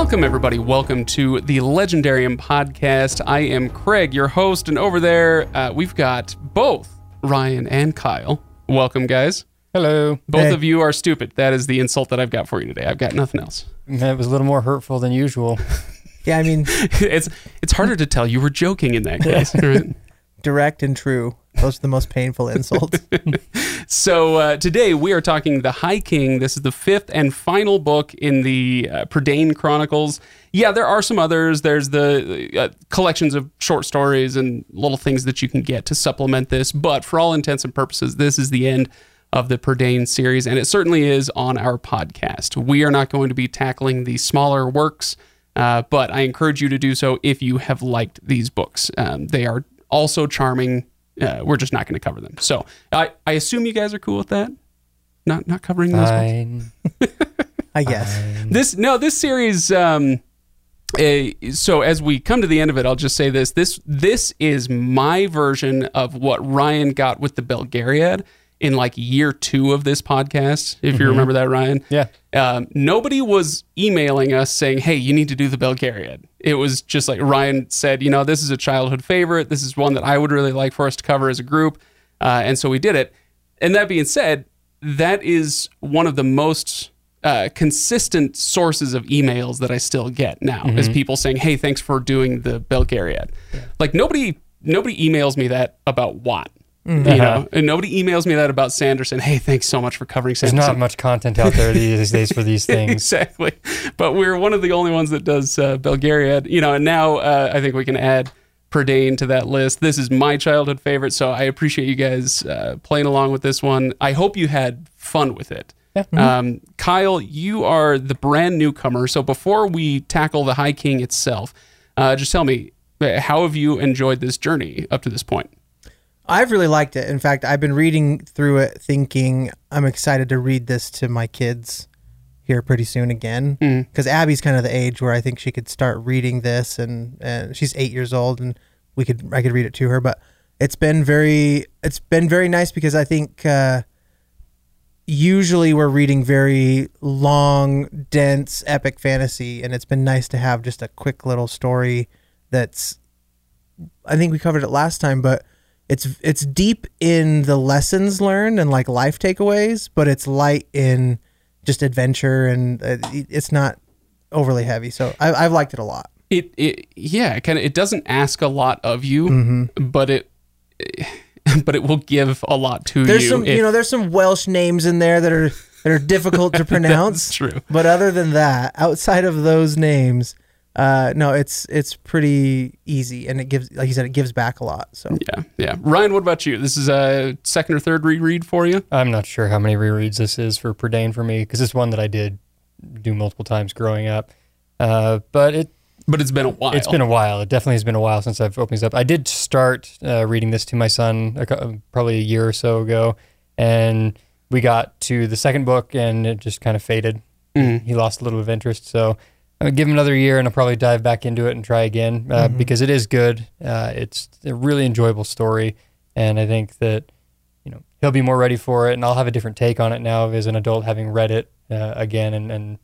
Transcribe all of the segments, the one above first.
Welcome, everybody. Welcome to the Legendarium podcast. I am Craig, your host, and over there uh, we've got both Ryan and Kyle. Welcome, guys. Hello. Both Hey. of you are stupid. That is the insult that I've got for you today. I've got nothing else. That was a little more hurtful than usual. Yeah, I mean, it's it's harder to tell you were joking in that case. right? direct and true. Those are the most painful insults. So uh, today we are talking The High King. This is the fifth and final book in the uh, Chronicles. Yeah, there are some others. There's the uh, collections of short stories and little things that you can get to supplement this. But for all intents and purposes, this is the end of the Prydain series, and it certainly is on our podcast. We are not going to be tackling the smaller works, uh, but I encourage you to do so if you have liked these books. Um, they are also charming. Uh, we're just not going to cover them. So I, I assume you guys are cool with that. Not not covering those. Fine. I guess. This no, this series. Um, eh, so as we come to the end of it, I'll just say this: this this is my version of what Ryan got with the Belgariad in like year two of this podcast. If you remember that, Ryan. Yeah. Um, nobody was emailing us saying, "Hey, you need to do the Belgariad." It was just like Ryan said, "You know, this is a childhood favorite. This is one that I would really like for us to cover as a group," uh, and so we did it. And that being said, that is one of the most uh, consistent sources of emails that I still get now is people saying, "Hey, thanks for doing the Belgariad." Like nobody nobody emails me that about Watt. You know, and nobody emails me that about Sanderson. Hey, thanks so much for covering There's Sanderson. not much content out there these days for these things. exactly. But we're one of the only ones that does uh, Belgariad. You know, and now uh, I think we can add Prydain to that list. This is my childhood favorite, so I appreciate you guys uh, playing along with this one. I hope you had fun with it. Um, Kyle, you are the brand newcomer. So before we tackle the High King itself, uh, just tell me, uh, how have you enjoyed this journey up to this point? I've really liked it. In fact, I've been reading through it thinking I'm excited to read this to my kids here pretty soon again. Because Abby's kind of the age where I think she could start reading this, and, and she's eight years old, and we could I could read it to her. But it's been very it's been very nice because I think uh, usually we're reading very long, dense, epic fantasy, and it's been nice to have just a quick little story that's. I think we covered it last time, but it's it's deep in the lessons learned and like life takeaways, but it's light in just adventure and uh, it's not overly heavy. So I, I've liked it a lot. it, it yeah kind of it doesn't ask a lot of you Mm-hmm. but it but it will give a lot to There's you some if- you know there's some Welsh names in there that are that are difficult to pronounce. True. But other than that, outside of those names, uh, no, it's it's pretty easy and it gives like you said it gives back a lot. So yeah yeah ryan what about you this is a second or third reread for you I'm not sure how many rereads this is for Prydain for me because it's one that I did do multiple times growing up. Uh, but it but it's been a while it's been a while. It definitely has been a while since I've opened this up. I did start uh, reading this to my son a, probably a year or so ago, and we got to the second book and it just kind of faded. Mhm. He lost a little bit of interest, so I'm gonna give him another year and I'll probably dive back into it and try again uh, because it is good. Uh, it's a really enjoyable story, and I think that you know he'll be more ready for it, and I'll have a different take on it now as an adult, having read it uh, again and, and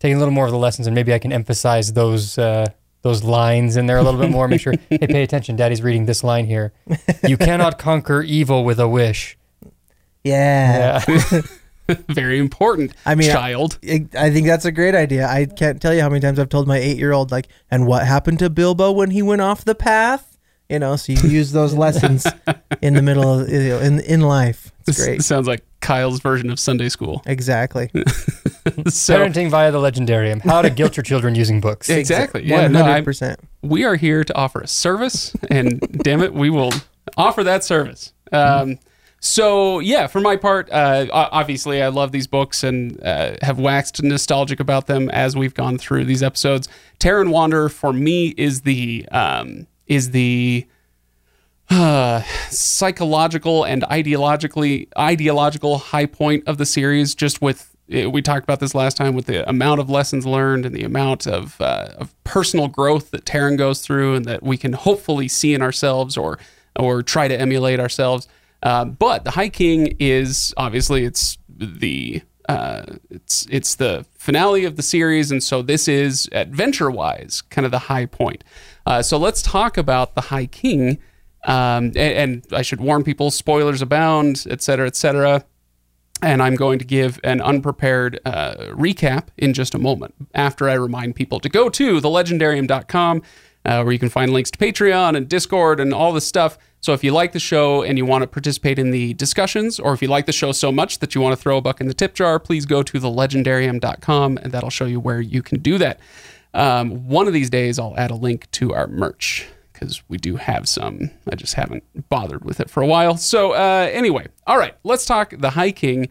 taking a little more of the lessons, and maybe I can emphasize those uh, those lines in there a little bit more. Make sure, hey, pay attention, Daddy's reading this line here. You cannot conquer evil with a wish. yeah, Yeah, very important I mean, child I, I think that's a great idea. I can't tell you how many times I've told my eight year old like, and what happened to Bilbo when he went off the path? You know, so you use those lessons in the middle of you know, in in life. It's this great. sounds like kyle's version of sunday school Exactly. so parenting via the legendarium: how to guilt your children using books. exactly yeah One no, hundred I'm- percent. we are here to offer a service and damn it we will offer that service um, so yeah for my part uh, obviously i love these books and uh, have waxed nostalgic about them as we've gone through these episodes Taran wander for me is the um, is the uh, psychological and ideologically ideological high point of the series just with eh, we talked about this last time with the amount of lessons learned and the amount of, uh, of personal growth that Taran goes through and that we can hopefully see in ourselves or or try to emulate ourselves. Uh, but the High King is obviously it's the uh, it's it's the finale of the series, and so this is adventure wise kind of the high point. Uh, so let's talk about the High King. Um, and, and I should warn people: spoilers abound, et cetera, et cetera. And I'm going to give an unprepared uh, recap in just a moment after I remind people to go to thelegendarium.com uh, where you can find links to Patreon and Discord and all this stuff. So if you like the show and you want to participate in the discussions, or if you like the show so much that you want to throw a buck in the tip jar, please go to thelegendarium.com and that'll show you where you can do that. Um, one of these days, I'll add a link to our merch because we do have some. I just haven't bothered with it for a while. So, uh, anyway, all right, let's talk The hiking,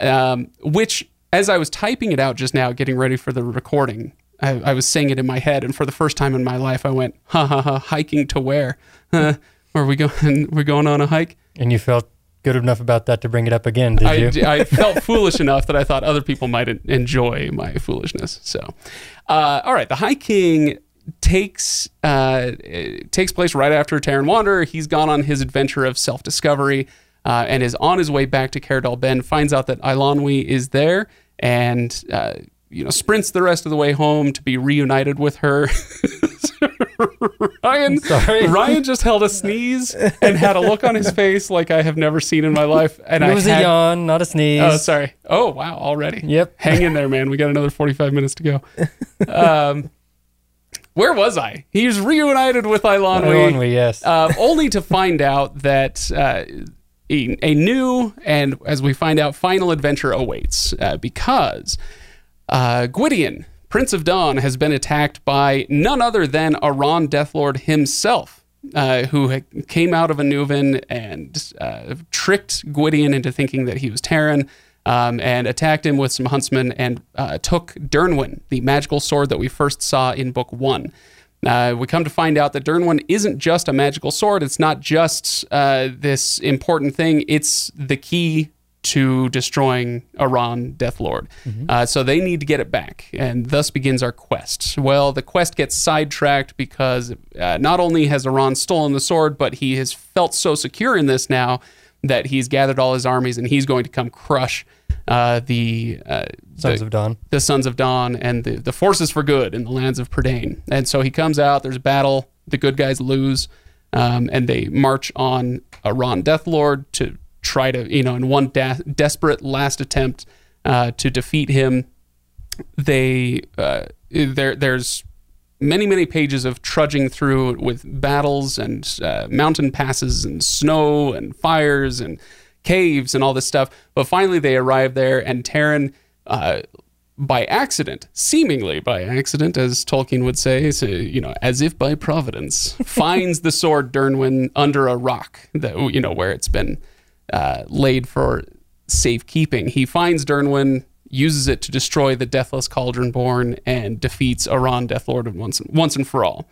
um, which, as I was typing it out just now, getting ready for the recording, I, I, was saying it in my head, and for the first time in my life, I went, ha ha ha, hiking to where? Uh, are we going? We're going on a hike. And you felt good enough about that to bring it up again, did I, you? I felt foolish enough that I thought other people might enjoy my foolishness. So, uh, all right, the High King takes uh, takes place right after Taran Wanderer. He's gone on his adventure of self discovery uh, and is on his way back to Caer Ben. Finds out that Eilonwy is there and uh, you know sprints the rest of the way home to be reunited with her. Ryan, Ryan just held a sneeze and had a look on his face like I have never seen in my life. And it I was had, a yawn, not a sneeze. Oh, sorry. Oh, wow, already. Yep. Hang in there, man. We got another forty-five minutes to go. Um, where was I? He's reunited with Eilonwy. Eilonwy, yes. Uh, only to find out that uh, a, a, new and, as we find out, final adventure awaits uh, because uh, Gwydion, Prince of Dawn, has been attacked by none other than Arawn Deathlord himself. Uh, who came out of Annuvin and uh, tricked Gwydion into thinking that he was Taran, um, and attacked him with some huntsmen and uh, took Dyrnwyn, the magical sword that we first saw in book one. Uh, we come to find out that Dyrnwyn isn't just a magical sword. It's not just uh, this important thing. It's the key to destroying Arawn Deathlord. Mm-hmm. Uh, so they need to get it back, and thus begins our quest. Well, the quest gets sidetracked because uh, not only has Arawn stolen the sword, but he has felt so secure in this now that he's gathered all his armies and he's going to come crush uh, the uh, Sons the, of Dawn, the Sons of Dawn, and the, the forces for good in the lands of Prydain. And so he comes out. There's a battle. The good guys lose, um, and they march on Arawn Deathlord to try to, you know, in one de- desperate last attempt uh, to defeat him. They uh, there there's many many pages of trudging through with battles and uh, mountain passes and snow and fires and caves and all this stuff. But finally, they arrive there, and Taran, uh, by accident, seemingly by accident, as Tolkien would say, so, you know, as if by providence, finds the sword Dyrnwyn under a rock that you know where it's been uh, laid for safekeeping. He finds Dyrnwyn. Uses it to destroy the Deathless Cauldron Born, and defeats Arawn Deathlord once, once and for all.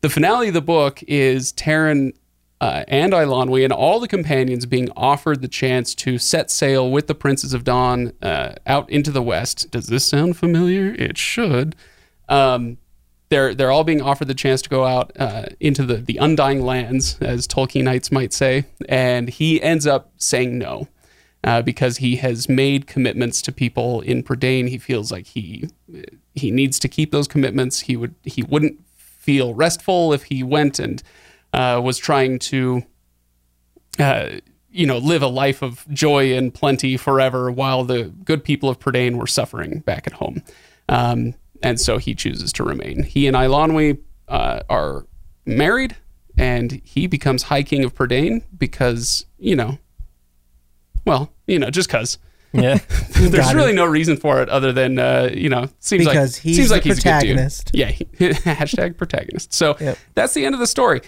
The finale of the book is Taran uh, and Eilonwy and all the companions being offered the chance to set sail with the Princes of Dawn uh, out into the west. Does this sound familiar? It should. Um, they're they're all being offered the chance to go out uh, into the the undying lands, as Tolkienites might say, and he ends up saying no. Uh, because he has made commitments to people in Prydain, he feels like he he needs to keep those commitments. He would he wouldn't feel restful if he went and uh, was trying to, uh, you know, live a life of joy and plenty forever while the good people of Prydain were suffering back at home. Um, and so he chooses to remain. He and Eilonwy uh, are married, and he becomes High King of Prydain because, you know, well, you know, just because. Yeah, there's really no reason for it other than uh, you know seems because like he's seems like he's protagonist. A good dude. Yeah, hashtag protagonist. So Yep. that's the end of the story.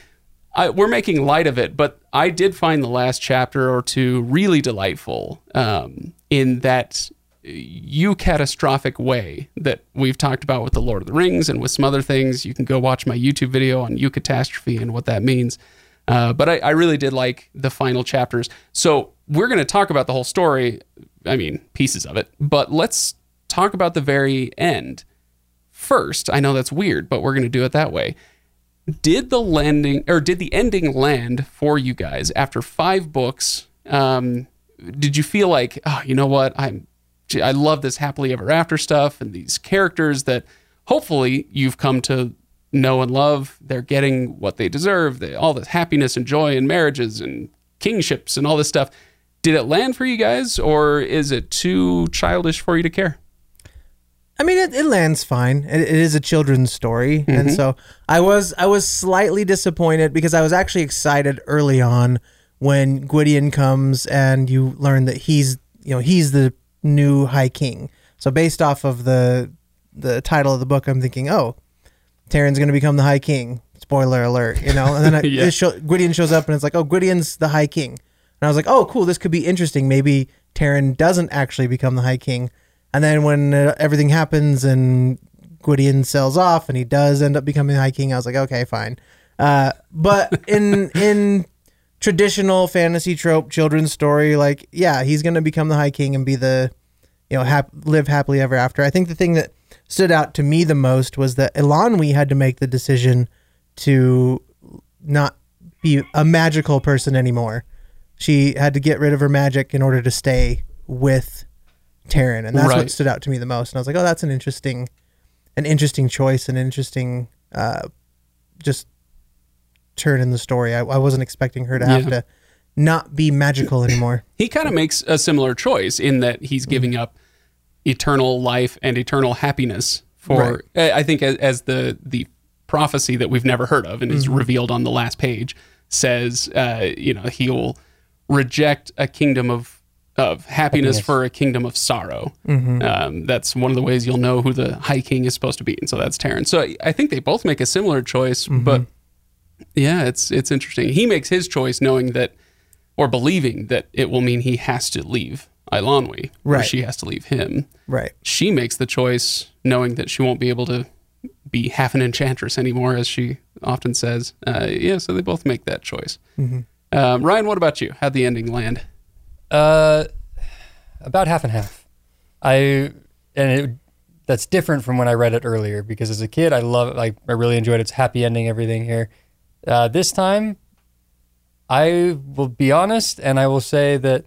I, we're making light of it, but I did find the last chapter or two really delightful um, in that eucatastrophic way that we've talked about with the Lord of the Rings and with some other things. You can go watch my YouTube video on eucatastrophe and what that means. Uh, but I, I really did like the final chapters. So we're going to talk about the whole story. I mean, pieces of it. But let's talk about the very end first. I know that's weird, but we're going to do it that way. Did the landing or did the ending land for you guys after five books? Um, did you feel like, oh, you know what? I'm I love this happily ever after stuff and these characters that hopefully you've come to know and love. They're getting what they deserve, they, all this happiness and joy and marriages and kingships and all this stuff. Did it land for you guys, or is it too childish for you to care? I mean, it, it lands fine. It, it is a children's story, and mm-hmm. so I was I was slightly disappointed because I was actually excited early on when Gwydion comes and you learn that he's you know he's the new High King. So based off of the the title of the book, I'm thinking, oh, Taran's going to become the High King. Spoiler alert, you know. And then I, Yeah. show, Gwydion shows up and it's like, oh, Gwydion's the High King. And I was like, oh, cool, this could be interesting. Maybe Taryn doesn't actually become the High King. And then when uh, everything happens and Gwydion sells off and he does end up becoming the High King, I was like, okay, fine. Uh, but in in traditional fantasy trope children's story, like yeah, he's gonna become the High King and be the you know hap- live happily ever after. I think the thing that stood out to me the most was that Eilonwy had to make the decision to not be a magical person anymore. She had to get rid of her magic in order to stay with Taran, and that's Right. what stood out to me the most. And I was like, oh, that's an interesting, an interesting choice, an interesting, uh, just turn in the story. I, I wasn't expecting her to have Yeah. to not be magical anymore. he kind of makes a similar choice in that he's giving up eternal life and eternal happiness for I I think as, as the the prophecy that we've never heard of and is revealed on the last page says uh, you know he'll reject a kingdom of of happiness, Happiness. for a kingdom of sorrow. Um, that's one of the ways you'll know who the High King is supposed to be, and so that's Taran. So I, I think they both make a similar choice, but yeah, it's it's interesting. He makes his choice knowing that or believing that it will mean he has to leave Eilonwy, or she has to leave him. Right. She makes the choice knowing that she won't be able to be half an enchantress anymore, as she often says. Uh, yeah, so they both make that choice. Um, Ryan, what about you? How'd the ending land? Uh, about half and half. I and it, that's different from when I read it earlier because as a kid I love it. Like I really enjoyed its happy ending, everything here. Uh, this time, I will be honest and I will say that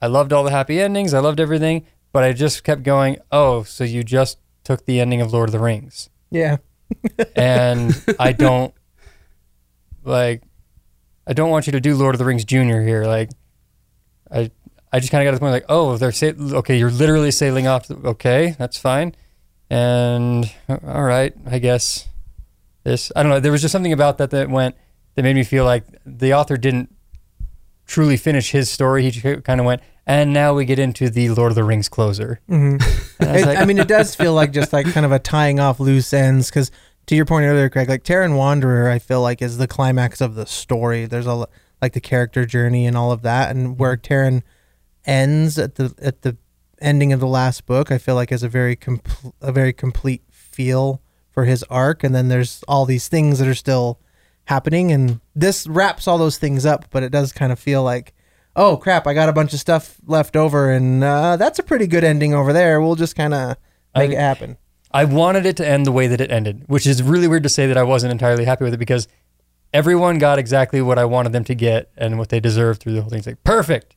I loved all the happy endings. I loved everything, but I just kept going. Oh, so you just took the ending of Lord of the Rings, Yeah. and I don't like. I don't want you to do Lord of the Rings Junior here. Like, I I just kind of got to the point like, oh, they're sa- okay. You're literally sailing off. Okay, that's fine. And all right, I guess this. I don't know. There was just something about that that went that made me feel like the author didn't truly finish his story. He kind of went, and now we get into the Lord of the Rings closer. hmm I It, like, I mean, it does feel like just like kind of a tying off loose ends because to your point earlier, Craig, like Taran Wanderer, I feel like is the climax of the story. There's a like the character journey and all of that, and where Taran ends at the at the ending of the last book, I feel like is a very compl- a very complete feel for his arc. And then there's all these things that are still happening, and this wraps all those things up. But it does kind of feel like. Oh crap! I got a bunch of stuff left over, and uh, that's a pretty good ending over there. We'll just kind of make I- it happen. I wanted it to end the way that it ended, which is really weird to say that I wasn't entirely happy with it because everyone got exactly what I wanted them to get and what they deserved through the whole thing. It's like perfect,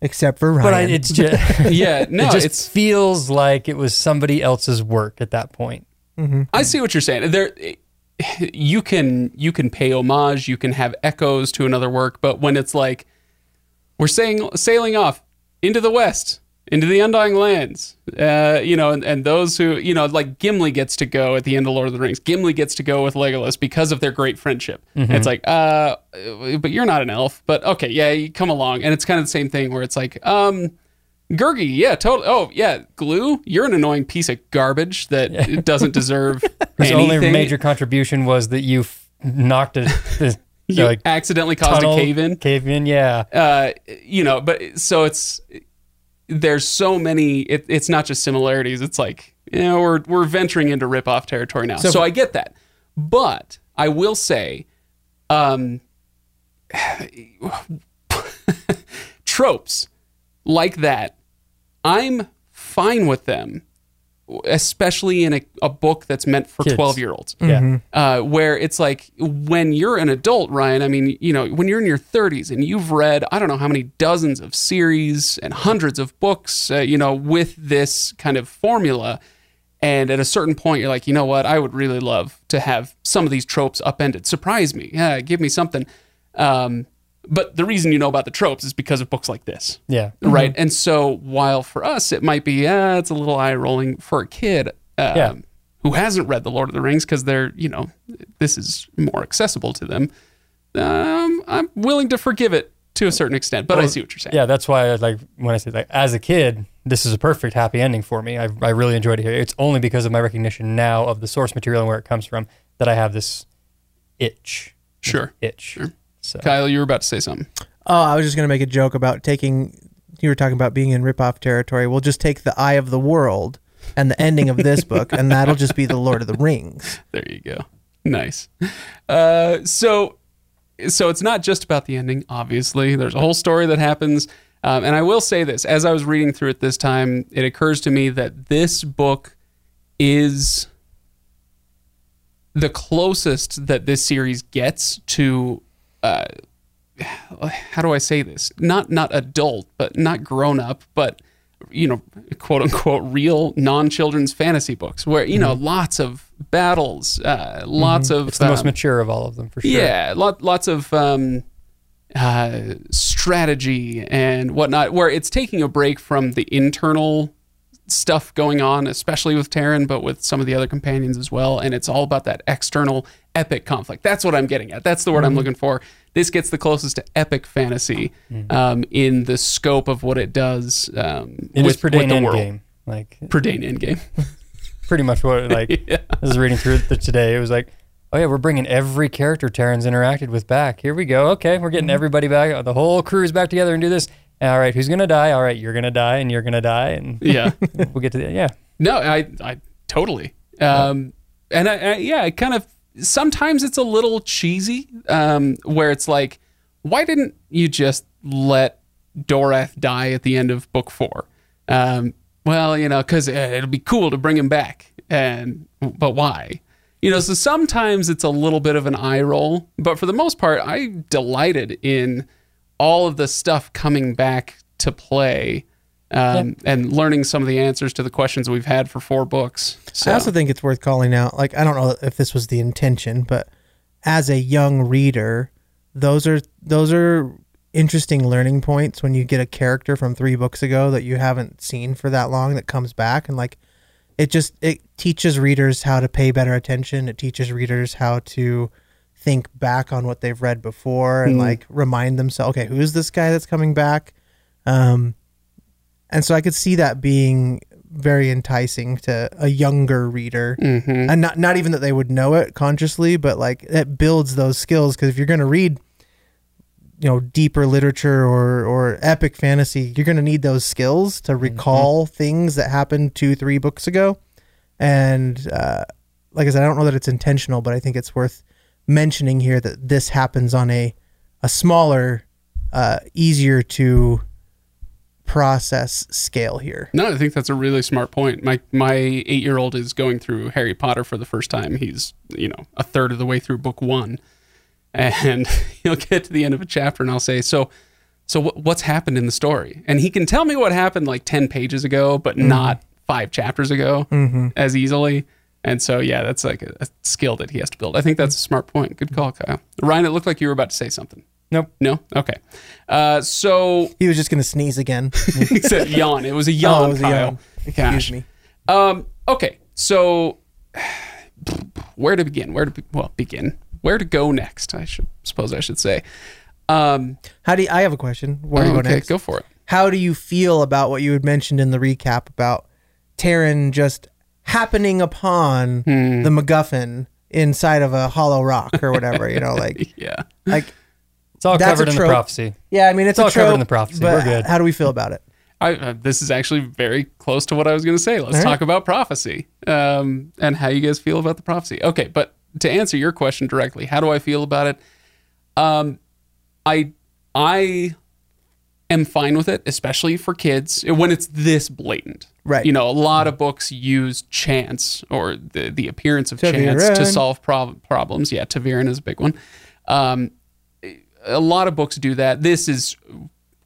Except for Ryan. but I, it's just Yeah, no, it just it's feels like it was somebody else's work at that point. I see what you're saying. There, you can you can pay homage, you can have echoes to another work, but when it's like we're saying sailing off into the west, into the undying lands, uh, you know, and, and those who you know, like Gimli gets to go at the end of Lord of the Rings. Gimli gets to go with Legolas because of their great friendship. And It's like, uh, but you're not an elf, but okay, yeah, you come along, and it's kind of the same thing where it's like, um. Gurgi, yeah, totally. Oh, yeah, Glue, you're an annoying piece of garbage that doesn't deserve His anything. only major contribution was that you f- knocked a you like accidentally caused tunnel a cave in. Cave in, yeah. Uh, you know, but so it's there's so many. It, it's not just similarities. It's like you know we're we're venturing into rip off territory now. So, So- I get that, but I will say, um, tropes like that, I'm fine with them especially in a, a book that's meant for Kids. 12 year olds Yeah. uh, where it's like when you're an adult, Ryan. I mean, you know, when you're in your 30s and you've read, I don't know how many dozens of series and hundreds of books, uh, you know, with this kind of formula. And at a certain point, you're like, you know what? I would really love to have some of these tropes upended. Surprise me. Yeah, give me something. Um, but the reason you know about the tropes is because of books like this Yeah. right? And so while for us it might be, uh, it's a little eye rolling for a kid um, Yeah. who hasn't read the Lord of the Rings because they're, you know, this is more accessible to them. Um, I'm willing to forgive it to a certain extent, but I see what you're saying. Yeah, that's why I like when I say like as a kid, this is a perfect happy ending for me. I, I really enjoyed it here. It's only because of my recognition now of the source material and where it comes from that I have this itch. Sure. Itch. So Kyle, you were about to say something. Oh, I was just gonna make a joke about taking. You were talking about being in ripoff territory. We'll just take the Eye of the World and the ending of this book, and that'll just be the Lord of the Rings. There you go. Nice. Uh, so, so it's not just about the ending. Obviously, there's a whole story that happens. Um, and I will say this: as I was reading through it this time, it occurs to me that this book is the closest that this series gets to. Uh, how do I say this? Not not adult, but not grown up, but you know, quote unquote, real non children's fantasy books where you know lots of battles, uh, lots of Mm-hmm. it's the most um, mature of all of them for sure. yeah, lot, lots of um, uh, strategy and whatnot, where it's taking a break from the internal stuff going on, especially with Taran, but with some of the other companions as well. And it's all about that external epic conflict. That's what I'm getting at. That's the word Mm-hmm. I'm looking for. This gets the closest to epic fantasy Mm-hmm. um, in the scope of what it does um, It is with, with the world. Endgame. Like Prydain Endgame. pretty much what like yeah. I was reading through it today. It was like, oh yeah, we're bringing every character Taran's interacted with back. Here we go. Okay, we're Mm-hmm. getting everybody back. The whole crew's back together and do this. All right, who's gonna die? All right, you're gonna die, and you're gonna die, and Yeah. we'll get to the yeah. No, I, I totally. Um, and I, I, yeah, I kind of sometimes it's a little cheesy, um, where it's like, why didn't you just let Dorath die at the end of book four? Um, well, you know, because it'll be cool to bring him back, and but why? You know, so sometimes it's a little bit of an eye roll, but for the most part, I delighted in all of the stuff coming back to play. Um, and learning some of the answers to the questions we've had for four books. So, I also think it's worth calling out. Like, I don't know if this was the intention, but as a young reader, those are those are interesting learning points when you get a character from three books ago that you haven't seen for that long that comes back and like it just it teaches readers how to pay better attention. It teaches readers how to think back on what they've read before and Mhm. like remind themselves, okay, who's this guy that's coming back? Um, and so I could see that being very enticing to a younger reader, Mhm. and not not even that they would know it consciously, but like it builds those skills. Because if you're going to read, you know, deeper literature or or epic fantasy, you're going to need those skills to recall things that happened two, three books ago. And uh, like I said, I don't know that it's intentional, but I think it's worth mentioning here that this happens on a a smaller, uh, easier to process scale here. No, I think that's a really smart point. My my eight year old is going through Harry Potter for the first time. He's you know a third of the way through book one, and he'll get to the end of a chapter, and I'll say, "So, so what, what's happened in the story?" And he can tell me what happened like ten pages ago, but not five chapters ago Mm-hmm. as easily. And so, yeah, that's like a, a skill that he has to build. I think that's a smart point. Good call, Kyle. Ryan, it looked like you were about to say something. Nope. No. Okay. Uh, so He was just going to sneeze again. he said yawn. It was a yawn, Oh, it was a Kyle. yawn. Excuse Gosh. me. Um, okay, so where to begin? Where to be, well begin? Where to go next? I should suppose I should say. Um, How do you, I have a question? Where do you go okay, next? go for it. How do you feel about what you had mentioned in the recap about Taran just happening upon Hmm. the MacGuffin inside of a hollow rock or whatever? You know, like Yeah. like It's all That's covered a in trope. the prophecy. yeah. I mean, it's, It's all trope, covered in the prophecy. But We're good. How do we feel about it? I, uh, this is actually very close to what I was going to say. Let's All right. talk about prophecy um, and how you guys feel about the prophecy. Okay, but to answer your question directly, how do I feel about it? Um, I I am fine with it, especially for kids when it's this blatant. Right. You know, a lot of books use chance or the, the appearance of chance to solve prob- problems. Yeah, ta'veren is a big one. Um, a lot of books do that. This is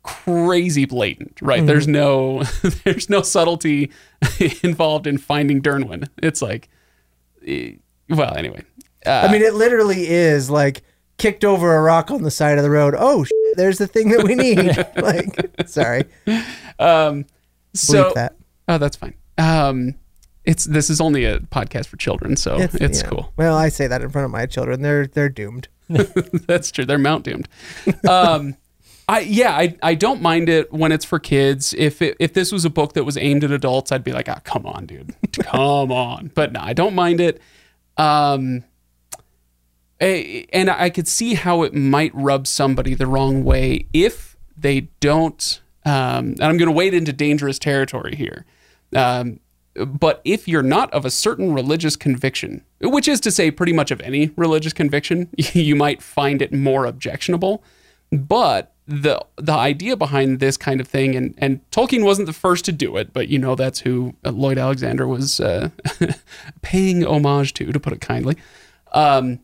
crazy blatant, right? There's no there's no subtlety involved in finding Dyrnwyn. It's like, eh, well, anyway. Uh, I mean, it literally is like kicked over a rock on the side of the road. Oh, sh- there's the thing that we need. like, sorry, um, so that. oh, that's fine. Um, it's this is only a podcast for children, so it's, yeah. cool. Well, I say that in front of my children. They're they're doomed. That's true. They're mount doomed. Um, I yeah, I, I don't mind it when it's for kids. If it, if this was a book that was aimed at adults, I'd be like, ah, come on, dude, come on. But no, I don't mind it. Um, and I could see how it might rub somebody the wrong way if they don't. Um, and I'm going to wade into dangerous territory here. Um, but if you're not of a certain religious conviction, which is to say, pretty much of any religious conviction, you might find it more objectionable. But the the idea behind this kind of thing, and and Tolkien wasn't the first to do it, but you know that's who Lloyd Alexander was uh, paying homage to, to put it kindly. Um,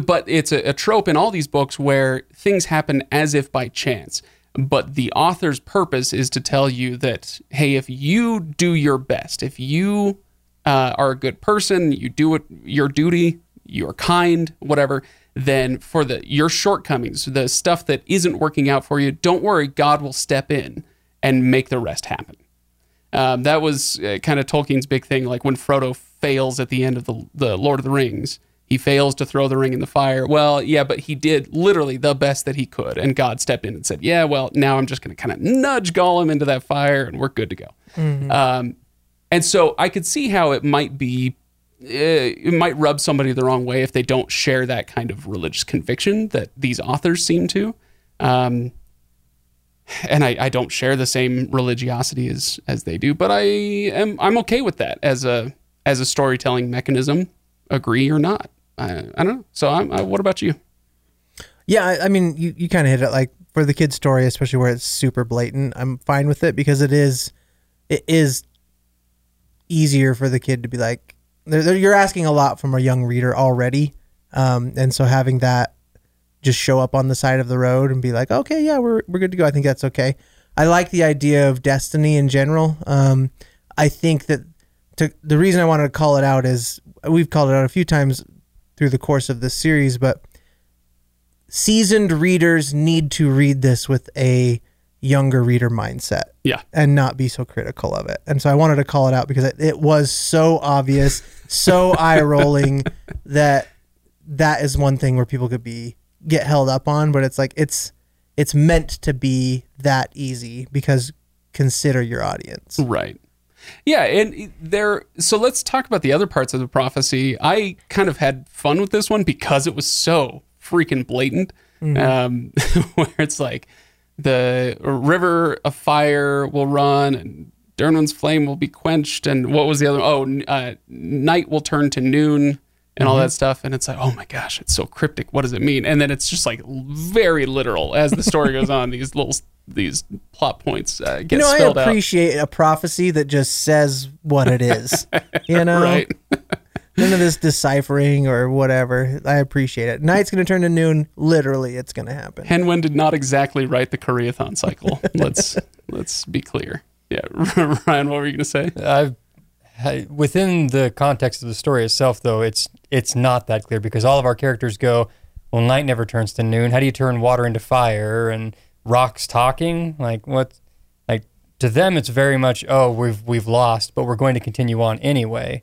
but it's a, a trope in all these books where things happen as if by chance. But the author's purpose is to tell you that, hey, if you do your best, if you uh, are a good person, you do it, your duty, you're kind, whatever, then for the your shortcomings, the stuff that isn't working out for you, don't worry, God will step in and make the rest happen. Um, that was uh, kind of Tolkien's big thing. Like when Frodo fails at the end of the, the Lord of the Rings, he fails to throw the ring in the fire. Well, yeah, but he did literally the best that he could. And God stepped in and said, yeah, well, now I'm just going to kind of nudge Gollum into that fire and we're good to go. Um, and so I could see how it might be, uh, it might rub somebody the wrong way if they don't share that kind of religious conviction that these authors seem to. Um, and I, I don't share the same religiosity as as they do, but I am I'm okay with that as a as a storytelling mechanism. Agree or not, I, I don't know. So I'm. I, what about you? Yeah, I, I mean, you, you kind of hit it. Like for the kid's story, especially where it's super blatant, I'm fine with it because it is, it is easier for the kid to be like, they're, they're- you're asking a lot from a young reader already, um, and so having that just show up on the side of the road and be like, okay, yeah, we're we're good to go. I think that's okay. I like the idea of destiny in general. Um, I think that to, the reason I wanted to call it out is we've called it out a few times through the course of this series, but seasoned readers need to read this with a younger reader mindset Yeah, and not be so critical of it. And so I wanted to call it out because it, it was so obvious, so eye rolling that that is one thing where people could be get held up on, but it's like it's it's meant to be that easy because consider your audience. right. Yeah, and there. So let's talk about the other parts of the prophecy. I kind of had fun with this one because it was so freaking blatant. Um, where it's like the river of fire will run and Dyrnwyn's flame will be quenched, and what was the other? Oh, uh, night will turn to noon, and all that stuff. And it's like, oh my gosh, it's so cryptic. What does it mean? And then it's just like very literal as the story goes on. These little these plot points uh, get You know, I spelled out. appreciate a prophecy that just says what it is. you know, Right. none of this deciphering or whatever. I appreciate it. Night's going to turn to noon. Literally, it's going to happen. Hen Wen did not exactly write the Koreathon cycle. let's let's be clear. Yeah, Ryan, what were you going to say? I've I- within the context of the story itself, though, it's it's not that clear because all of our characters go, well, night never turns to noon. How do you turn water into fire and rocks talking? Like what? Like to them, it's very much, oh, we've we've lost, but we're going to continue on anyway.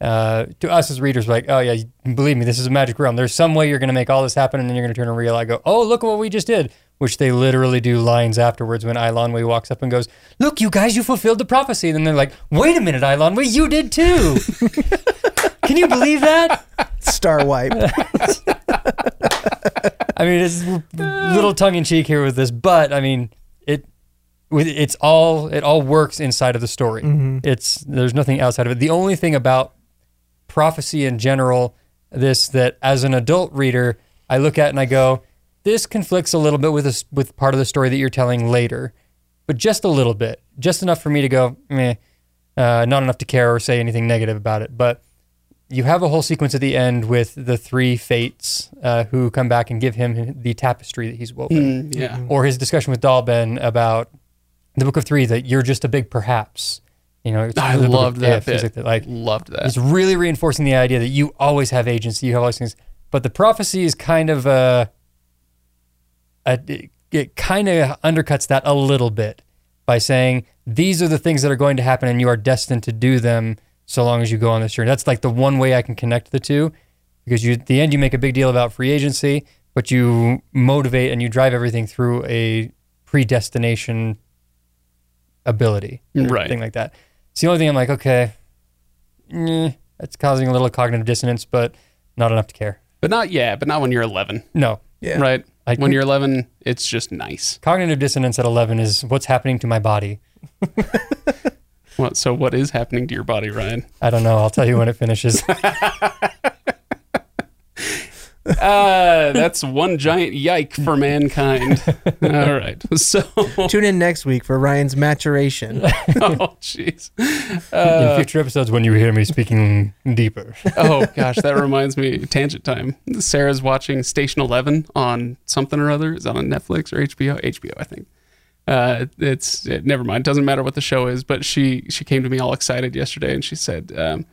Uh, to us as readers, like, oh yeah, believe me, this is a magic realm. There's some way you're going to make all this happen, and then you're going to turn and realize, go, oh, look at what we just did. Which they literally do lines afterwards when Eilonwy walks up and goes, look, you guys, you fulfilled the prophecy. And then they're like, wait a minute, Eilonwy, you did too. Can you believe that? Star wipe. I mean, it's a little tongue in cheek here with this, but I mean, it it's all it all works inside of the story. Mm-hmm. It's there's nothing outside of it. The only thing about prophecy in general, this that as an adult reader, I look at and I go, this conflicts a little bit with this with part of the story that you're telling later, but just a little bit, just enough for me to go, meh, uh, not enough to care or say anything negative about it. But you have a whole sequence at the end with the three fates uh, who come back and give him the tapestry that he's woven, Mm, yeah. or his discussion with Dallben about the Book of Three that you're just a big perhaps. You know, it's I the loved that If, bit. like that. Like Loved that. He's really reinforcing the idea that you always have agency, you have all these things. But the prophecy is kind of a, a it, it kind of undercuts that a little bit by saying these are the things that are going to happen and you are destined to do them so long as you go on this journey. That's like the one way I can connect the two because you at the end you make a big deal about free agency, but you motivate and you drive everything through a predestination ability Right. thing like that. It's the only thing I'm like, okay, eh, that's causing a little cognitive dissonance, but not enough to care. But not yeah, but not when you're 11, No, Yeah. right? I- when you're 11, it's just nice. cognitive dissonance at 11 is what's happening to my body. What, so what is happening to your body, Ryan? I don't know. I'll tell you when it finishes. Uh, that's one giant yike for mankind. All right. So, Tune in next week for Ryan's maturation. oh jeez. In future episodes, when you hear me speaking deeper, Oh gosh, that reminds me. Tangent time. Sarah's watching Station Eleven on something or other. Is that on Netflix or HBO? HBO, I think. Uh, it's it, never mind. Doesn't matter what the show is. But she she came to me all excited yesterday, and she said um,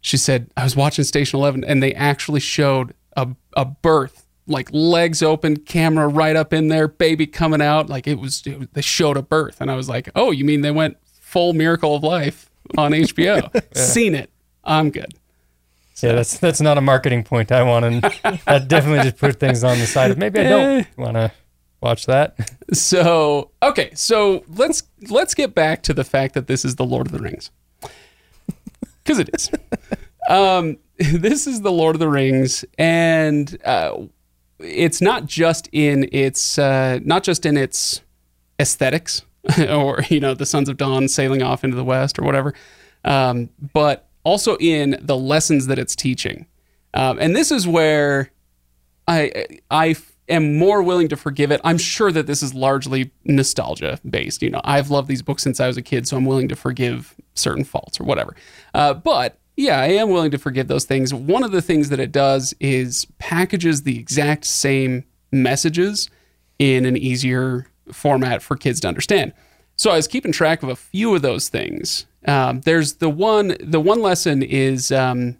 she said I was watching Station Eleven, and they actually showed a a birth, like legs open, camera right up in there, baby coming out, like it was. It was they showed a birth, and I was like, oh, you mean they went full Miracle of Life on HBO? Seen it. I'm good. yeah, that's that's not a marketing point I want, and that definitely just put things on the side of maybe I don't eh. want to watch that. So okay, so let's let's get back to the fact that this is the Lord of the Rings, because it is. Um, this is the Lord of the Rings, and uh, it's not just in its uh, not just in its aesthetics, or you know the Sons of Dawn sailing off into the west or whatever, um, but also in the lessons that it's teaching. Um, and this is where I I am more willing to forgive it. I'm sure that this is largely nostalgia based. You know, I've loved these books since I was a kid, so I'm willing to forgive certain faults or whatever. Uh, but yeah, I am willing to forgive those things. One of the things that it does is packages the exact same messages in an easier format for kids to understand. So I was keeping track of a few of those things. Um, there's the one. The one lesson is um,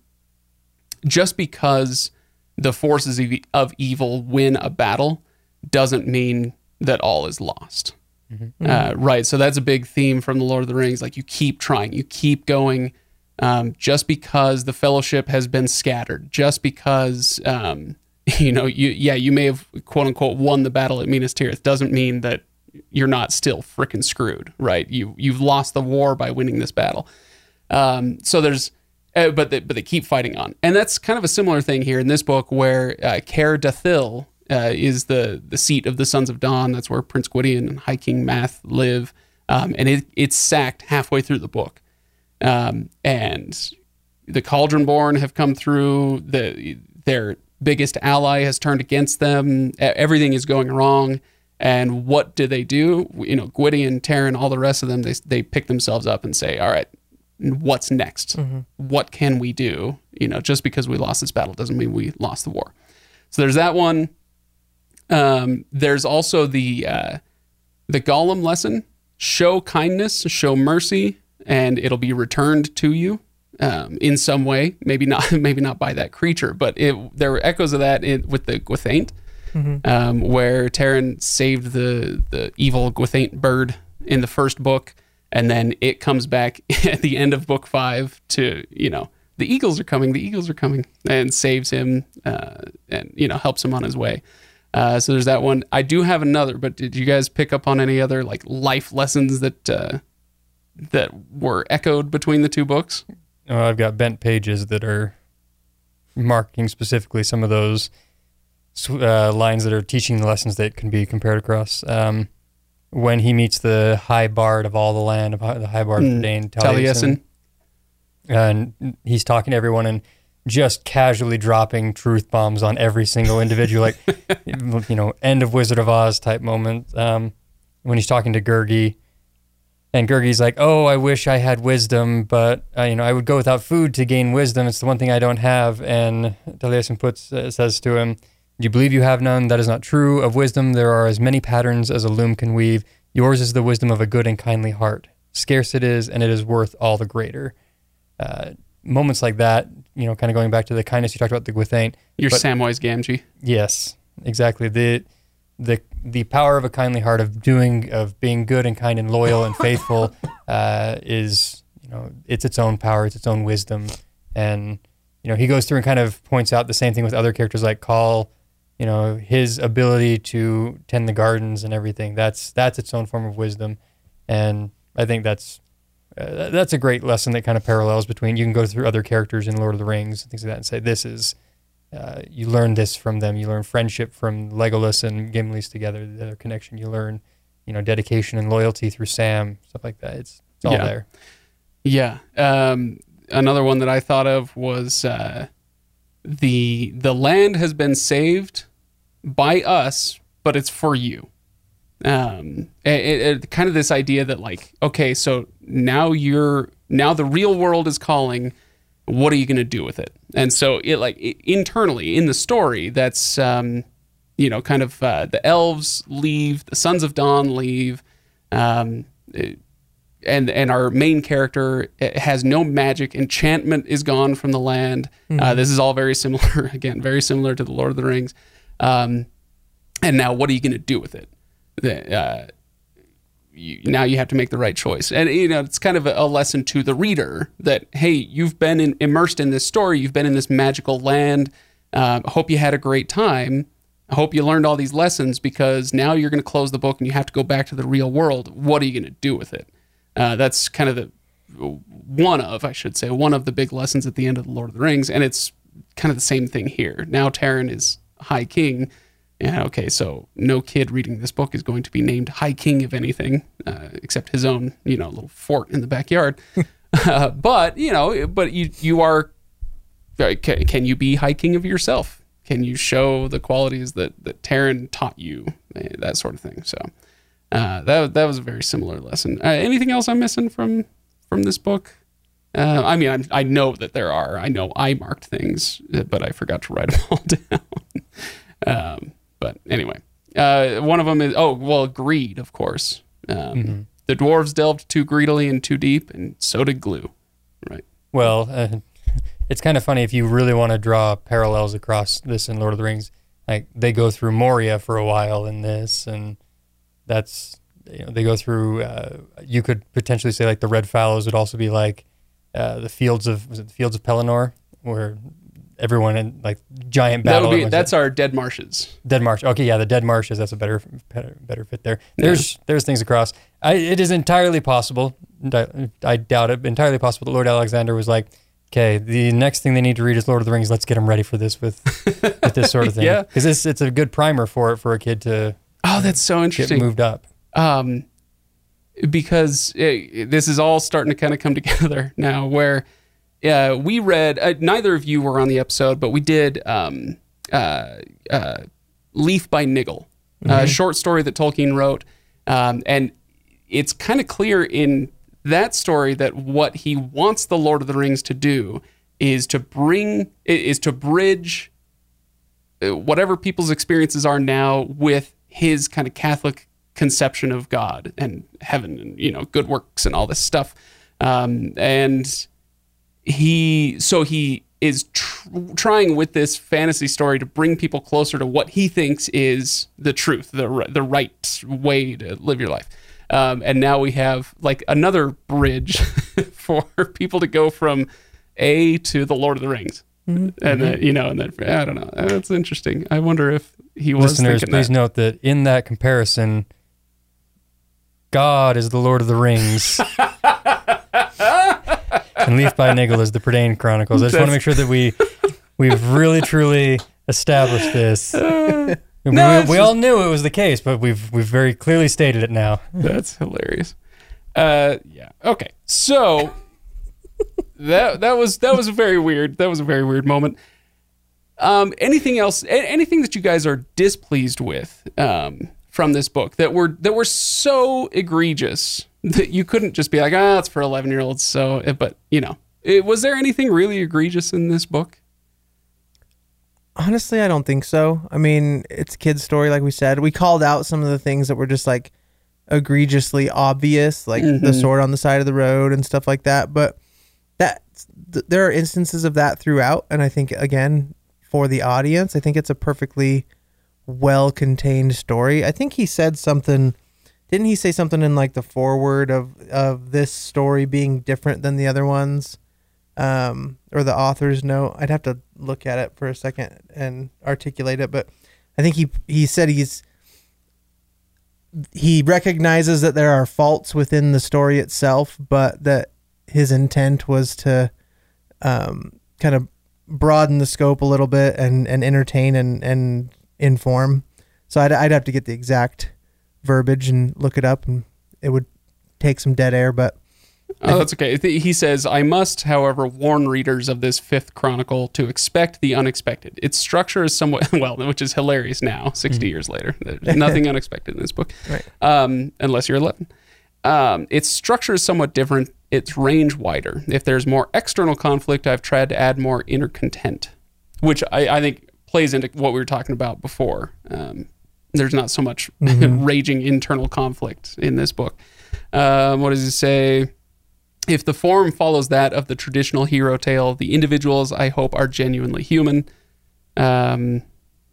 just because the forces of, evil win a battle doesn't mean that all is lost. Uh, right. So that's a big theme from the Lord of the Rings. Like you keep trying, you keep going. Um, just because the fellowship has been scattered, just because um, you know, you yeah, you may have quote unquote won the battle at Minas Tirith, doesn't mean that you're not still freaking screwed, right? You you've lost the war by winning this battle. Um, so there's, uh, but they, but they keep fighting on, and that's kind of a similar thing here in this book where uh, Caer Dathyl uh, is the the seat of the Sons of Dawn. That's where Prince Gwydion and High King Math live, um, and it, it's sacked halfway through the book, um, and the Cauldronborn have come through. The their biggest ally has turned against them. Everything is going wrong. And what do they do? You know, Gwydion, Taran, all the rest of them, they, they pick themselves up and say, all right, what's next? What can we do? You know, just because we lost this battle doesn't mean we lost the war. So there's that one. Um, there's also the uh, the Gollum lesson: show kindness, show mercy, and it'll be returned to you um, in some way. Maybe not, maybe not by that creature, but it, there were echoes of that in, with the Gwythaint, um, where Taran saved the the evil Gwythaint bird in the first book, and then it comes back at the end of book five to you know the eagles are coming, the eagles are coming, and saves him uh, and you know helps him on his way. Uh, so there's that one. I do have another, but did you guys pick up on any other like life lessons that uh, that were echoed between the two books? Oh, I've got bent pages that are marking specifically some of those uh, lines that are teaching the lessons that can be compared across. Um, when he meets the high bard of all the land, of the high bard Mm, of Dane, Taliesin. Taliesin, and he's talking to everyone, and just casually dropping truth bombs on every single individual, like you know, end of Wizard of Oz type moment. Um, when he's talking to Gurgi, and Gurgi's like, "Oh, I wish I had wisdom, but uh, you know, I would go without food to gain wisdom. It's the one thing I don't have." And Taliesin puts uh, says to him, "Do you believe you have none? That is not true. Of wisdom, there are as many patterns as a loom can weave. Yours is the wisdom of a good and kindly heart. Scarce it is, and it is worth all the greater." Uh, moments like that, you know, kind of going back to the kindness you talked about the Gwythain. Your But- Samwise Gamgee. Yes, exactly. The the the power of a kindly heart of doing of being good and kind and loyal and faithful uh, is you know it's its own power, it's its own wisdom, and you know he goes through and kind of points out the same thing with other characters like Coll. You know his ability to tend the gardens and everything. That's that's its own form of wisdom, and I think that's uh, that's a great lesson that kind of parallels between you can go through other characters in Lord of the Rings and things like that and say this is uh, you learn this from them. You learn friendship from Legolas and Gimli's together, their connection. You learn, you know, dedication and loyalty through Sam, stuff like that. It's it's all Yeah. there. Yeah. Um, another one that I thought of was uh, the the land has been saved by us, but it's for you. Um, it, it- kind of this idea that like, okay, so now you're now the real world is calling. What are you going to do with it? And so it like i internally in the story, that's um, you know, kind of uh, the elves leave, the sons of Don leave. Um, and and our main character eh, has no magic. Enchantment is gone from the land. Uh, this is all very similar. Again, very similar to the Lord of the Rings. Um, and now, what are you going to do with it? The, uh, you, now you have to make the right choice. And you know, it's kind of a, lesson to the reader that hey, you've been in, immersed in this story. You've been in this magical land. Uh, hope you had a great time. I hope you learned all these lessons because now you're going to close the book and you have to go back to the real world. What are you going to do with it? Uh, that's kind of the one of, I should say, one of the big lessons at the end of the Lord of the Rings, and it's kind of the same thing here. Now Taran is High King. Yeah, okay, so no kid reading this book is going to be named High King of anything, uh, except his own, you know, little fort in the backyard. uh, but you know, but you you are. uh, Can, can you be High King of yourself? Can you show the qualities that that Taran taught you? Eh, That sort of thing. So. Uh, that that was a very similar lesson. Uh, anything else I'm missing from from this book? Uh, I mean, I'm, I know that there are. I know I marked things, but I forgot to write them all down. um, but anyway, uh, one of them is oh well, greed, of course. Um, The dwarves delved too greedily and too deep, and so did Glew. Right. Well, uh, it's kind of funny if you really want to draw parallels across this and Lord of the Rings. Like they go through Moria for a while in this, and that's you know they go through. Uh, you could potentially say like the Red Fallows would also be like uh, the fields of was it the fields of Pelennor, where everyone in like giant That battle. would be that's our dead marshes. Dead Marsh. Okay, yeah, the Dead Marshes. That's a better better, better fit there. There's there's things across. I, it is entirely possible. I, I doubt it. Entirely possible that Lloyd Alexander was like, okay, the next thing they need to read is Lord of the Rings. Let's get them ready for this with with this sort of thing. Yeah. because it's it's a good primer for it for a kid to Oh, that's so interesting. get moved up. um, because eh, this is all starting to kind of come together now. Where uh, we read, uh, neither of you were on the episode, but we did um, uh, uh, "Leaf" by Niggle, a short story that Tolkien wrote, um, and it's kind of clear in that story that what he wants the Lord of the Rings to do is to bring is to bridge uh, whatever people's experiences are now with his kind of Catholic conception of God and heaven and you know good works and all this stuff. Um, and he so he is tr- trying with this fantasy story to bring people closer to what he thinks is the truth, the ri- the right way to live your life. Um, and now we have like another bridge for people to go from A to the Lord of the Rings. Mm-hmm. And then, you know, and then I don't know. That's interesting. I wonder if he was Listeners, thinking please that. note that in that comparison, God is the Lord of the Rings. and Leaf by Niggle is the Prydain Chronicles. I just want to make sure that we we've really truly established this. I mean, No, we, we all knew it was the case, but we've we've very clearly stated it now. That's hilarious. Uh, yeah. Okay. So that that was that was a very weird. That was a very weird moment. Um, anything else? a- Anything that you guys are displeased with um, from this book that were that were so egregious that you couldn't just be like, ah, it's for eleven year olds. So, but you know, it, was there anything really egregious in this book? Honestly, I don't think so. I mean, it's a kid's story, like we said. We called out some of the things that were just like egregiously obvious, like the Mhm. sword on the side of the road and stuff like that. But that th- there are instances of that throughout, and I think again for the audience, I think it's a perfectly well contained story. I think he said something. Didn't he say something in like the foreword of of this story being different than the other ones? um, or the author's note. I'd have to look at it for a second and articulate it, but I think he he said he's he recognizes that there are faults within the story itself, but that his intent was to um, kind of broaden the scope a little bit and, and entertain and, and inform. So I'd, I'd have to get the exact verbiage and look it up, and it would take some dead air, but Oh, that's okay. He says, I must, however, warn readers of this fifth chronicle to expect the unexpected. Its structure is somewhat, well, which is hilarious now, 60 years later. There's nothing unexpected in this book, Right. um, unless you're 11. Um, its structure is somewhat different, its range wider. If there's more external conflict, I've tried to add more inner content, which I, I think plays into what we were talking about before. Um, there's not so much raging internal conflict in this book. Um, what does he say? If the form follows that of the traditional hero tale, the individuals I hope are genuinely human. Um,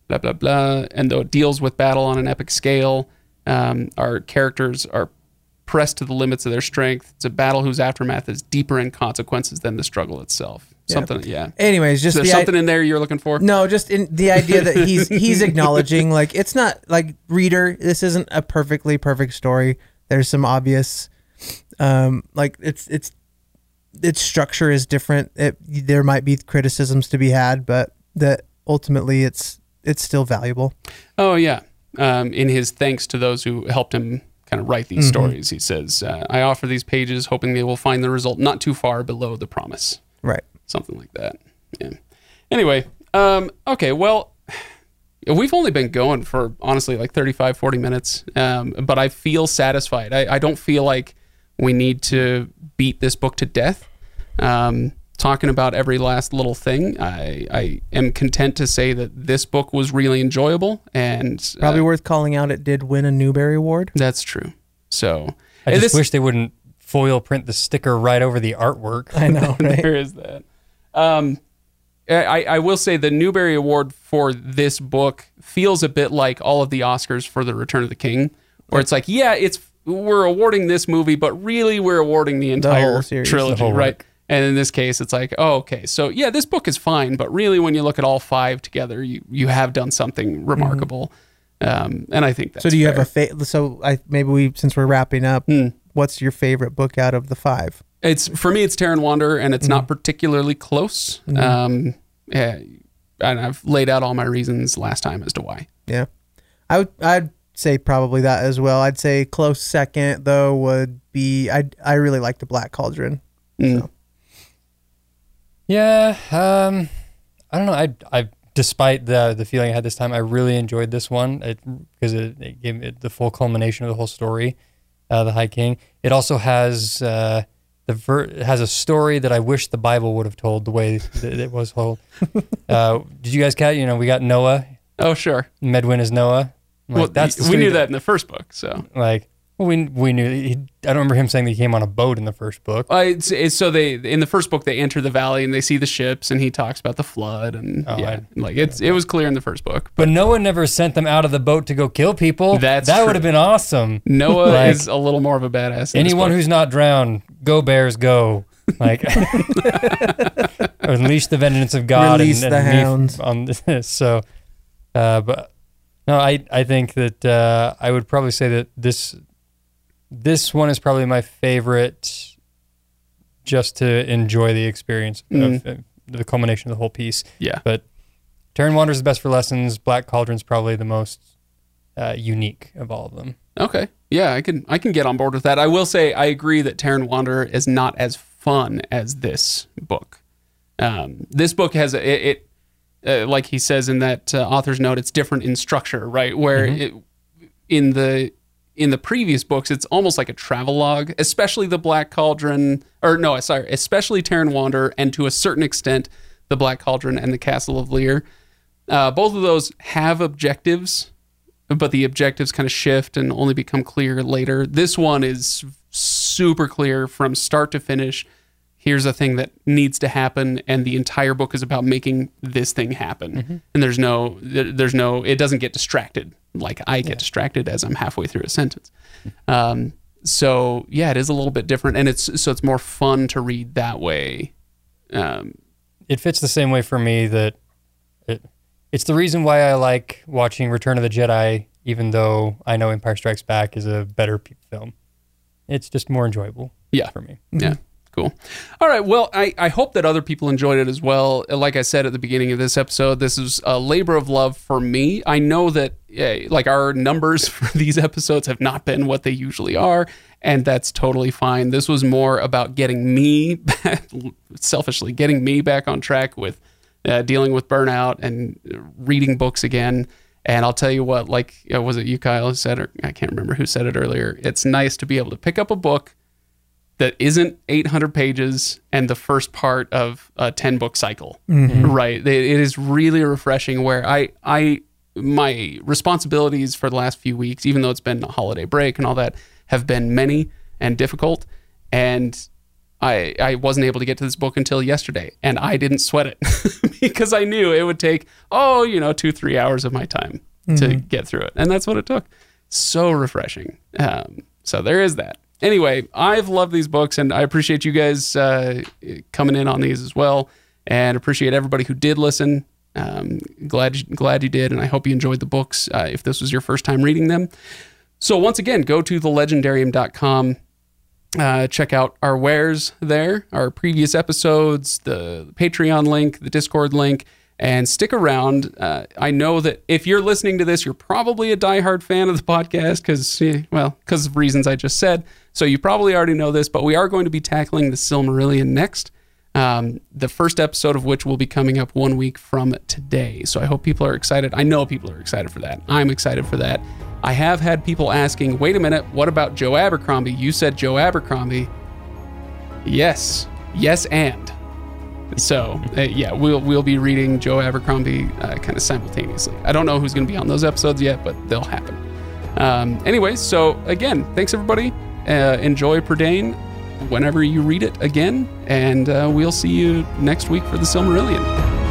blah blah blah. And though it deals with battle on an epic scale, um, our characters are pressed to the limits of their strength. It's a battle whose aftermath is deeper in consequences than the struggle itself. Something, yeah. anyways, just the i- something in there you're looking for? No, just in the idea that he's he's acknowledging like it's not like reader. This isn't a perfectly perfect story. There's some obvious, um, like it's it's its structure is different. It there might be criticisms to be had, but that ultimately it's it's still valuable. Oh yeah. Um, in his thanks to those who helped him kind of write these Mhm. stories, he says, uh, "I offer these pages, hoping they will find the result not too far below the promise." Right. Something like that. Yeah. Anyway, um, okay. Well, we've only been going for honestly like 35, 40 minutes, um, but I feel satisfied. I, I don't feel like we need to beat this book to death. Um, talking about every last little thing, I, I am content to say that this book was really enjoyable and uh, Probably worth calling out. It did win a Newbery Award. that's true. So I just this- wish they wouldn't foil print the sticker right over the artwork. I know, right? there is that. Um, I, I will say the Newbery Award for this book feels a bit like all of the Oscars for The Return of the King, where it's like, yeah, it's we're awarding this movie, but really we're awarding the entire whole series, trilogy, the right? work. And in this case, it's like, oh, okay, so yeah, this book is fine, but really, when you look at all five together, you you have done something remarkable, um, and I think that's so do you fair. have a fa- so I maybe we since we're wrapping up, Hmm. what's your favorite book out of the five? It's for me. It's Taran Wanderer, and it's Mm-hmm. not particularly close. Um, yeah, and I've laid out all my reasons last time as to why. Yeah, I would I'd say probably that as well. I'd say close second though would be I I really like the Black Cauldron. Mm. So. Yeah, um, I don't know. I, I, despite the the feeling I had this time, I really enjoyed this one it, because it, it gave me the full culmination of the whole story, uh, the High King. It also has uh, the ver- has a story that I wish the Bible would have told the way that it was told. uh, did you guys catch? You know, we got Noah. Oh, sure. Medwyn is Noah. Like, well, that's we knew story that in the first book. So Like, well, we we knew. He, I don't remember him saying that he came on a boat in the first book. Uh, it's, it's so they in the first book they enter the valley and they see the ships and he talks about the flood and Oh, yeah, I- like it's it was clear in the first book. But Noah never sent them out of the boat to go kill people. That's that would have been awesome. Noah Like, is a little more of a badass. in Anyone who's not drowned, go bears, go! Like unleash the vengeance of God Release and, the and me hounds. on this. So, uh, but no, I I think that uh, I would probably say that this this one is probably my favorite, just to enjoy the experience of uh, the culmination of the whole piece. yeah, But Taran Wanderer's the best for lessons. Black Cauldron's probably the most uh, unique of all of them. Okay. Yeah, I can I can get on board with that. I will say I agree that Taran Wanderer is not as fun as this book. Um, this book has a, it, it uh, like he says in that uh, author's note, it's different in structure, right? Where it, in the in the previous books, it's almost like a travelogue, especially the Black Cauldron, or no, sorry, especially Taran Wanderer, and to a certain extent, the Black Cauldron and the Castle of Llyr. Uh, both of those have objectives, but the objectives kind of shift and only become clear later. This one is super clear from start to finish. Here's a thing that needs to happen, and the entire book is about making this thing happen. And there's no, there's no, it doesn't get distracted like I get distracted as I'm halfway through a sentence. Um, so yeah, it is a little bit different, and it's so it's more fun to read that way. Um, it fits the same way for me that it, it's the reason why I like watching Return of the Jedi, even though I know Empire Strikes Back is a better p- film. It's just more enjoyable Yeah. for me. Yeah. Cool. All right. Well, I, I hope that other people enjoyed it as well. Like I said at the beginning of this episode, this is a labor of love for me. I know that eh, like our numbers for these episodes have not been what they usually are, and that's totally fine. This was more about getting me back, selfishly getting me back on track with uh, dealing with burnout and reading books again. And I'll tell you what, like uh, was it you, Kyle, who said, or I can't remember who said it earlier. It's nice to be able to pick up a book that isn't 800 pages and the first part of a 10 book cycle right it, it is really refreshing where i i my responsibilities for the last few weeks even though it's been a holiday break and all that have been many and difficult and I, I wasn't able to get to this book until yesterday and I didn't sweat it because I knew it would take, oh, you know, two, three hours of my time to get through it. And that's what it took. So refreshing. Um, so there is that. Anyway, I've loved these books and I appreciate you guys uh, coming in on these as well and appreciate everybody who did listen. Um, glad, glad you did. And I hope you enjoyed the books uh, if this was your first time reading them. So once again, go to thelegendarium.com uh, check out our wares there, our previous episodes, the Patreon link, the Discord link, and stick around. Uh, I know that if you're listening to this, you're probably a diehard fan of the podcast because, well, because of reasons I just said. So you probably already know this, but we are going to be tackling the Silmarillion next. Um, the first episode of which will be coming up one week from today. So I hope people are excited. I know people are excited for that. I'm excited for that. I have had people asking, wait a minute, what about Joe Abercrombie? You said Joe Abercrombie. Yes, yes, and. So uh, yeah, we'll we'll be reading Joe Abercrombie uh, kind of simultaneously. I don't know who's going to be on those episodes yet, but they'll happen. Um, anyways, so again, thanks everybody. Uh, enjoy Prydain whenever you read it again, and uh, we'll see you next week for the Silmarillion.